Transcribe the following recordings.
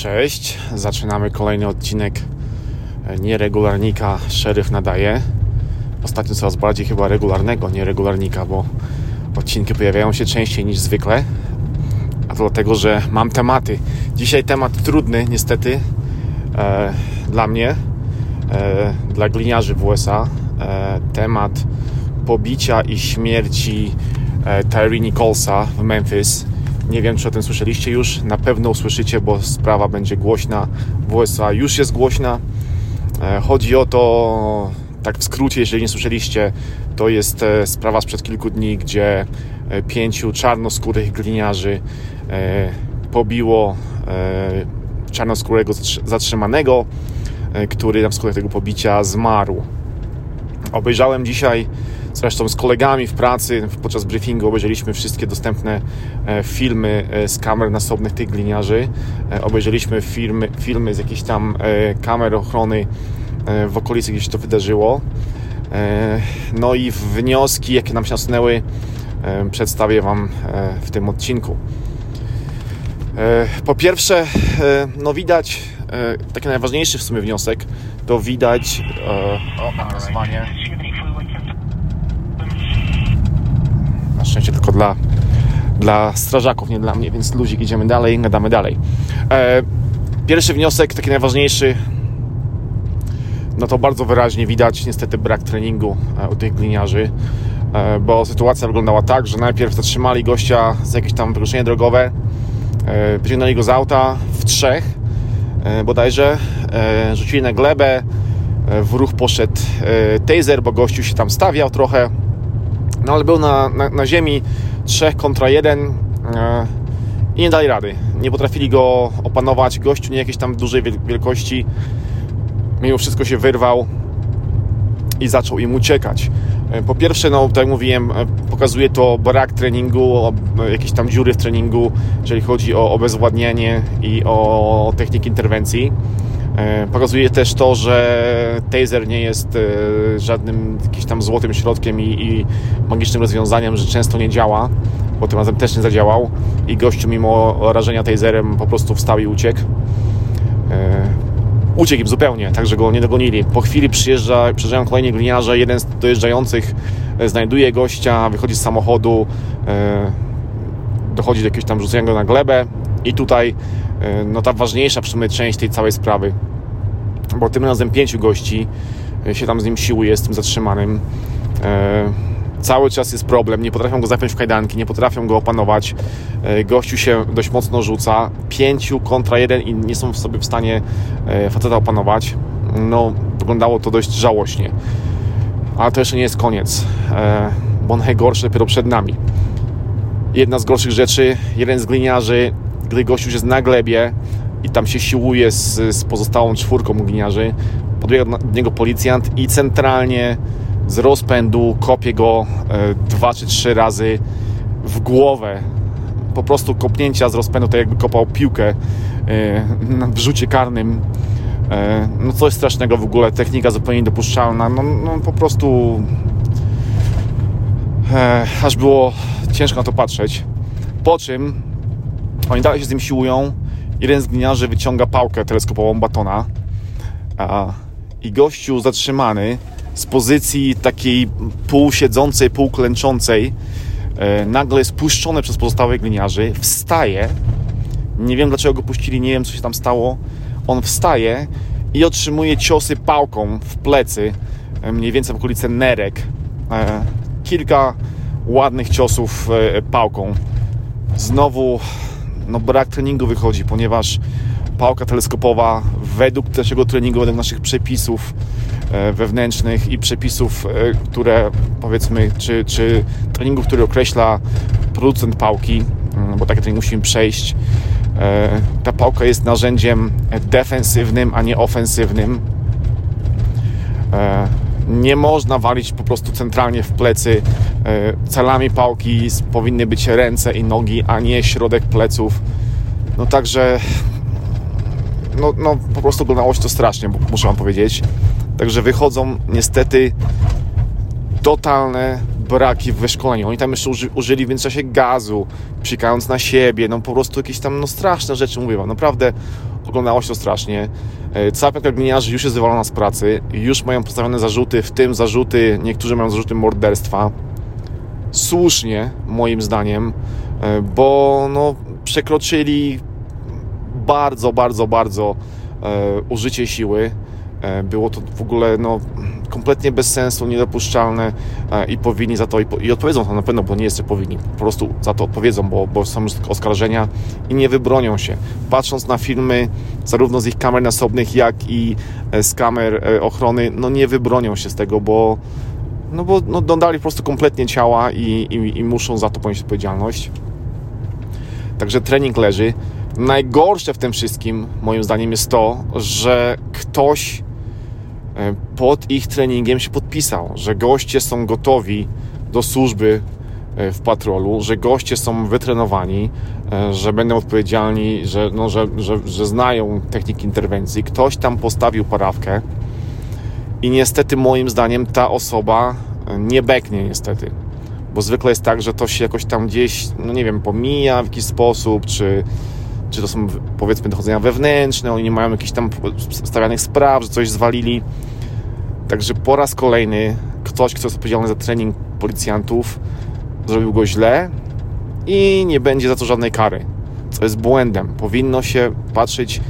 Cześć, zaczynamy kolejny odcinek nieregularnika Szeryf nadaje. Ostatnio coraz bardziej chyba regularnego nieregularnika, bo odcinki pojawiają się częściej niż zwykle. A to dlatego, że mam tematy. Dzisiaj temat trudny, niestety, e, dla mnie, e, dla gliniarzy w USA. E, temat pobicia i śmierci e, Tyree Nicholsa w Memphis nie wiem, czy o tym słyszeliście już. Na pewno usłyszycie, bo sprawa będzie głośna. W USA już jest głośna. E, chodzi o to, tak w skrócie, jeżeli nie słyszeliście, to jest e, sprawa sprzed kilku dni, gdzie e, pięciu czarnoskórych gliniarzy pobiło czarnoskórego zatrzymanego, który na skutek tego pobicia zmarł. Obejrzałem dzisiaj Zresztą z kolegami w pracy podczas briefingu obejrzeliśmy wszystkie dostępne e, filmy e, z kamer nasobnych tych gliniarzy. E, obejrzeliśmy filmy, filmy z jakichś tam kamer ochrony w okolicy, gdzie się to wydarzyło. No i wnioski, jakie nam się nasunęły, przedstawię Wam w tym odcinku. Po pierwsze, no widać, taki najważniejszy w sumie wniosek, to widać, o, nazwanie, Na szczęście tylko dla, dla strażaków, nie dla mnie, więc luzik, idziemy dalej, gadamy dalej. E, pierwszy wniosek, taki najważniejszy, no to bardzo wyraźnie widać niestety brak treningu e, u tych gliniarzy, e, bo sytuacja wyglądała tak, że najpierw zatrzymali gościa za jakieś tam wykroczenie drogowe, e, wyciągnęli go z auta w trzech bodajże, rzucili na glebę, w ruch poszedł taser, bo gościu się tam stawiał trochę, no ale był na, na, na ziemi 3 kontra 1 e, i nie dali rady. Nie potrafili go opanować. Gościu nie jakiejś tam dużej wielkości. Mimo wszystko się wyrwał i zaczął im uciekać. E, po pierwsze, no tak jak mówiłem, e, pokazuje to brak treningu, jakieś tam dziury w treningu, jeżeli chodzi o obezwładnianie i o techniki interwencji. E, pokazuje też to, że taser nie jest e, żadnym jakimś tam złotym środkiem i, i magicznym rozwiązaniem, że często nie działa, bo tym razem też nie zadziałał i gościu mimo rażenia taserem po prostu wstał i uciekł. E, uciekł im zupełnie, także go nie dogonili. Po chwili przyjeżdża, przyjeżdżają kolejni gliniarze, jeden z dojeżdżających znajduje gościa, wychodzi z samochodu, dochodzi do jakiegoś tam rzucenia go na glebę i tutaj no ta ważniejsza w sumie część tej całej sprawy bo tym razem pięciu gości e, się tam z nim siłuje, z tym zatrzymanym. E, cały czas jest problem, nie potrafią go zapiąć w kajdanki, nie potrafią go opanować. E, gościu się dość mocno rzuca. Pięciu kontra jeden i nie są w sobie w stanie faceta opanować. No, wyglądało to dość żałośnie. Ale to jeszcze nie jest koniec, bo najgorsze dopiero przed nami. Jedna z gorszych rzeczy, jeden z gliniarzy, gdy gościu jest na glebie, i tam się siłuje z, z pozostałą czwórką gliniarzy. Podbiega do niego policjant i centralnie z rozpędu kopie go e, dwa czy trzy razy w głowę. Po prostu kopnięcia z rozpędu, tak jakby kopał piłkę e, w rzucie karnym. E, no coś strasznego w ogóle, technika zupełnie niedopuszczalna. No, no po prostu e, aż było ciężko na to patrzeć. Po czym oni dalej się z nim siłują jeden z gliniarzy wyciąga pałkę teleskopową batona a, i gościu zatrzymany z pozycji takiej półsiedzącej, półklęczącej e, nagle spuszczony przez pozostałych gliniarzy, wstaje. Nie wiem dlaczego go puścili, nie wiem co się tam stało. On wstaje i otrzymuje ciosy pałką w plecy e, mniej więcej w okolicy nerek. E, kilka ładnych ciosów e, pałką. Znowu no, brak treningu wychodzi, ponieważ pałka teleskopowa według naszego treningu, według naszych przepisów e, wewnętrznych i przepisów, e, które powiedzmy, czy, czy treningu, który określa producent pałki, mm, bo takie trening musimy przejść. E, ta pałka jest narzędziem defensywnym, a nie ofensywnym. Nie można walić po prostu centralnie w plecy. E, celami pałki powinny być ręce i nogi, a nie środek pleców. No także no, no po prostu oglądało się to strasznie, muszę wam powiedzieć. Także wychodzą niestety totalne braki w wyszkoleniu. Oni tam jeszcze uży, użyli w międzyczasie gazu, psikając na siebie, no po prostu jakieś tam no straszne rzeczy, mówię wam, naprawdę oglądało się to strasznie. E, cała piątka już jest wywalona z pracy, już mają postawione zarzuty, w tym zarzuty, niektórzy mają zarzuty morderstwa. Słusznie, moim zdaniem, e, bo no, przekroczyli bardzo, bardzo, bardzo e, użycie siły. E, było to w ogóle no, kompletnie bez sensu, niedopuszczalne e, i powinni za to i, odpowiedzą to na pewno, bo nie jeszcze powinni. Po prostu za to odpowiedzą, bo, bo są już oskarżenia i nie wybronią się. Patrząc na filmy zarówno z ich kamer nasobnych, jak i e, z kamer ochrony, no nie wybronią się z tego, bo no bo no, dodali po prostu kompletnie ciała i, i, i muszą za to ponieść odpowiedzialność. Także trening leży. Najgorsze w tym wszystkim, moim zdaniem, jest to, że ktoś pod ich treningiem się podpisał, że goście są gotowi do służby e, w patrolu, że goście są wytrenowani, e, że będą odpowiedzialni, że, no, że, że, że znają techniki interwencji. Ktoś tam postawił parawkę i niestety moim zdaniem ta osoba nie beknie niestety. Bo zwykle jest tak, że to się jakoś tam gdzieś, no nie wiem, pomija w jakiś sposób, czy czy to są powiedzmy dochodzenia wewnętrzne, oni nie mają jakichś tam stawianych spraw, że coś zwalili. Także po raz kolejny ktoś, kto jest odpowiedzialny za trening policjantów, zrobił go źle i nie będzie za to żadnej kary, co jest błędem. Powinno się patrzeć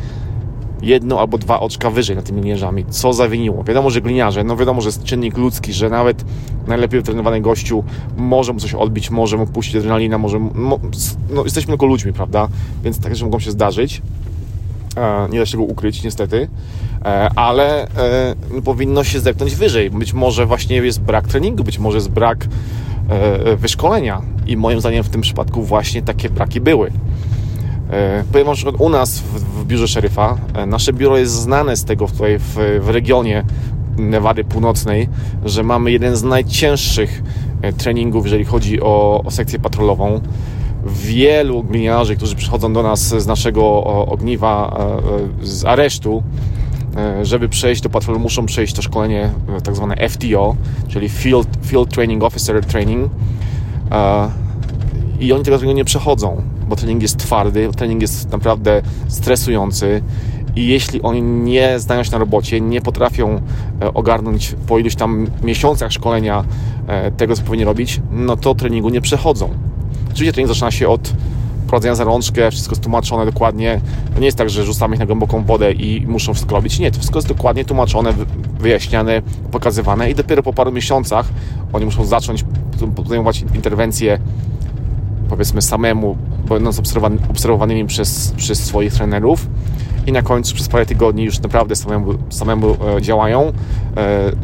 jedno albo dwa oczka wyżej nad tymi gliniarzami. Co zawiniło? Wiadomo, że gliniarze, no wiadomo, że jest czynnik ludzki, że nawet najlepiej wytrenowany gościu może mu coś odbić, może mu puścić adrenalina, może... Mo, no, jesteśmy tylko ludźmi, prawda? Więc takie rzeczy mogą się zdarzyć. Nie da się go ukryć, niestety. E, ale e, no, powinno się zepnąć wyżej. Być może właśnie jest brak treningu, być może jest brak e, wyszkolenia. I moim zdaniem w tym przypadku właśnie takie braki były. Powiem wam, że u nas w, biurze szeryfa, nasze biuro jest znane z tego tutaj w, w regionie Nevady Północnej, że mamy jeden z najcięższych treningów, jeżeli chodzi o, o sekcję patrolową. Wielu gliniarzy, którzy przychodzą do nas z naszego ogniwa, z aresztu, żeby przejść do patrolu, muszą przejść to szkolenie tak zwane FTO, czyli Field, Field Training Officer Training. I oni tego treningu nie przechodzą bo trening jest twardy, trening jest naprawdę stresujący i jeśli oni nie znają się na robocie, nie potrafią e, ogarnąć po iluś tam miesiącach szkolenia e, tego, co powinni robić, no to treningu nie przechodzą. Oczywiście trening zaczyna się od prowadzenia za rączkę, wszystko jest tłumaczone dokładnie. To nie jest tak, że rzucamy ich na głęboką wodę i muszą wszystko robić. Nie, to wszystko jest dokładnie tłumaczone, wyjaśniane, pokazywane i dopiero po paru miesiącach oni muszą zacząć podejmować interwencje powiedzmy samemu, będąc obserwowany, obserwowanymi przez, przez swoich trenerów i na końcu przez parę tygodni już naprawdę samemu, samemu e, działają e,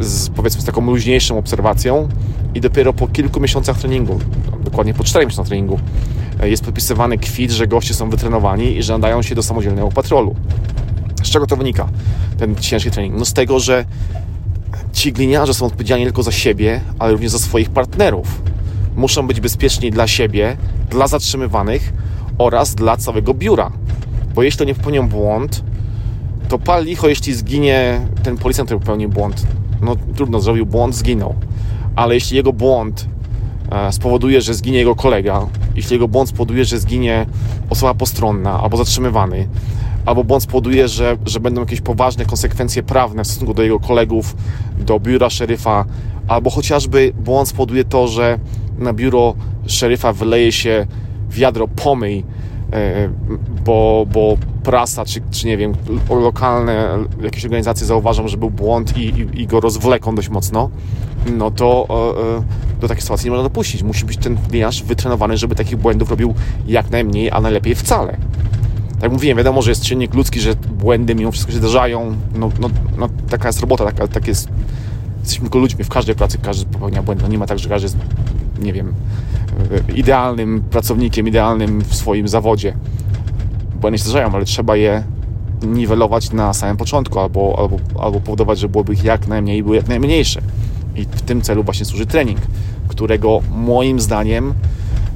z, powiedzmy z taką luźniejszą obserwacją i dopiero po kilku miesiącach treningu, dokładnie po czterech miesiącach treningu e, jest podpisywany kwit, że goście są wytrenowani i że nadają się do samodzielnego patrolu. Z czego to wynika, ten ciężki trening? No z tego, że ci gliniarze są odpowiedzialni tylko za siebie, ale również za swoich partnerów muszą być bezpieczni dla siebie, dla zatrzymywanych oraz dla całego biura. Bo jeśli oni popełnią błąd, to pal licho, jeśli zginie ten policjant, który popełnił błąd. No trudno, zrobił błąd, zginął. Ale jeśli jego błąd spowoduje, że zginie jego kolega, jeśli jego błąd spowoduje, że zginie osoba postronna albo zatrzymywany, albo błąd spowoduje, że, że będą jakieś poważne konsekwencje prawne w stosunku do jego kolegów, do biura szeryfa, albo chociażby błąd spowoduje to, że na biuro szeryfa wyleje się wiadro pomyj, e, bo, bo prasa, czy, czy nie wiem, lokalne jakieś organizacje zauważą, że był błąd i, i, i go rozwleką dość mocno, no to e, e, do takiej sytuacji nie można dopuścić. Musi być ten gliniarz wytrenowany, żeby takich błędów robił jak najmniej, a najlepiej wcale. Tak jak mówiłem, wiadomo, że jest czynnik ludzki, że błędy mimo wszystko się zdarzają. No, no, no taka jest robota, taka, tak jest jesteśmy tylko ludźmi, w każdej pracy każdy popełnia błędy. No nie ma tak, że każdy jest, nie wiem, idealnym pracownikiem, idealnym w swoim zawodzie. Błędy się zdarzają, ale trzeba je niwelować na samym początku albo, albo, albo powodować, żeby byłoby ich jak najmniej były jak najmniejsze. I w tym celu właśnie służy trening, którego moim zdaniem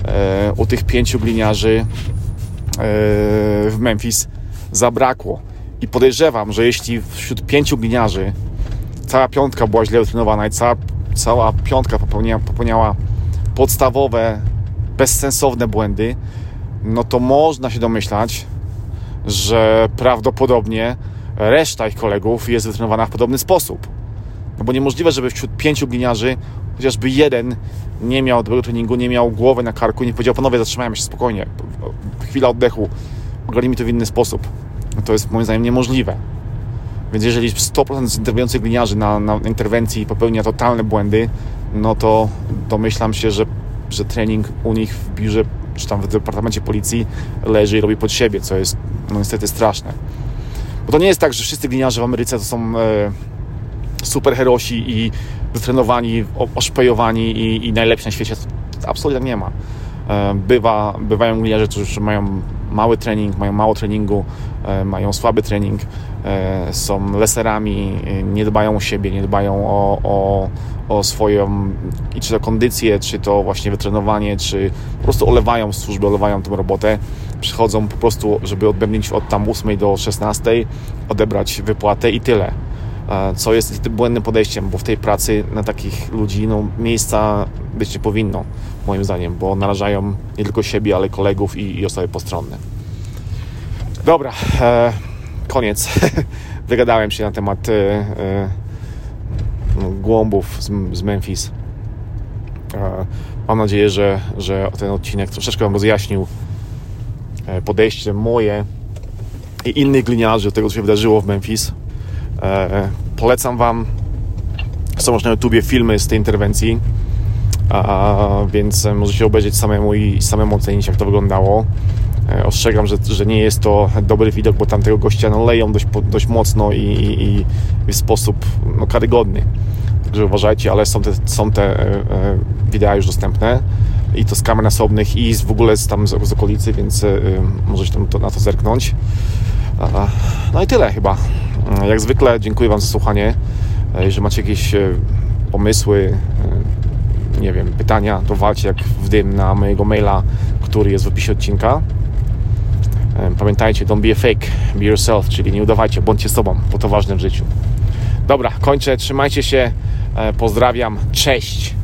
e, u tych pięciu gliniarzy e, w Memphis zabrakło. I podejrzewam, że jeśli wśród pięciu gliniarzy cała piątka była źle utrenowana i cała, cała piątka popełniała, popełniała podstawowe, bezsensowne błędy, no to można się domyślać, że prawdopodobnie reszta ich kolegów jest wytrenowana w podobny sposób. No bo niemożliwe, żeby wśród pięciu gliniarzy chociażby jeden nie miał dobrego treningu, nie miał głowy na karku, nie powiedział, panowie, zatrzymajmy się spokojnie, chwila oddechu, ogarnijmy to w inny sposób. No to jest moim zdaniem niemożliwe. Więc jeżeli 100% z interweniujących gliniarzy na, na interwencji popełnia totalne błędy, no to domyślam się, że, że trening u nich w biurze czy tam w departamencie policji leży i robi pod siebie, co jest no niestety straszne. Bo to nie jest tak, że wszyscy gliniarze w Ameryce to są e, superherosi i wytrenowani, oszpejowani i, i najlepsi na świecie. Absolutnie tak nie ma. E, bywa, bywają gliniarze, którzy mają mały trening, mają mało treningu, e, mają słaby trening, e, są leserami, nie dbają o siebie, nie dbają o, o, o swoją i czy to kondycję, czy to właśnie wytrenowanie, czy po prostu olewają służbę, olewają tę robotę. Przychodzą po prostu, żeby odbębnić od tam 8 do 16, odebrać wypłatę i tyle co jest błędnym podejściem, bo w tej pracy na takich ludzi no, miejsca być nie powinno, moim zdaniem, bo narażają nie tylko siebie, ale kolegów i, i osoby postronne. Dobra, e, koniec. Wygadałem się na temat e, e, no, głąbów z, z Memphis. E, mam nadzieję, że, że ten odcinek troszeczkę Wam rozjaśnił e, podejście moje i innych gliniarzy do tego, co się wydarzyło w Memphis. E, polecam Wam, są na YouTubie filmy z tej interwencji, więc możecie obejrzeć samemu i samemu ocenić, jak to wyglądało. E, ostrzegam, że, że nie jest to dobry widok, bo tamtego gościa no, leją dość, dość mocno i, i, i w sposób no, karygodny. Także uważajcie, ale są te, są te e, e, wideo już dostępne i to z kamer nasobnych i z, w ogóle z, tam z, z okolicy, więc e, możecie tam to, na to zerknąć. No i tyle chyba. Jak zwykle dziękuję Wam za słuchanie. Jeżeli macie jakieś pomysły, nie wiem, pytania, to walcie jak w dym na mojego maila, który jest w opisie odcinka. Pamiętajcie, don't be a fake, be yourself, czyli nie udawajcie, bądźcie sobą, bo to ważne w życiu. Dobra, kończę, trzymajcie się, pozdrawiam, cześć!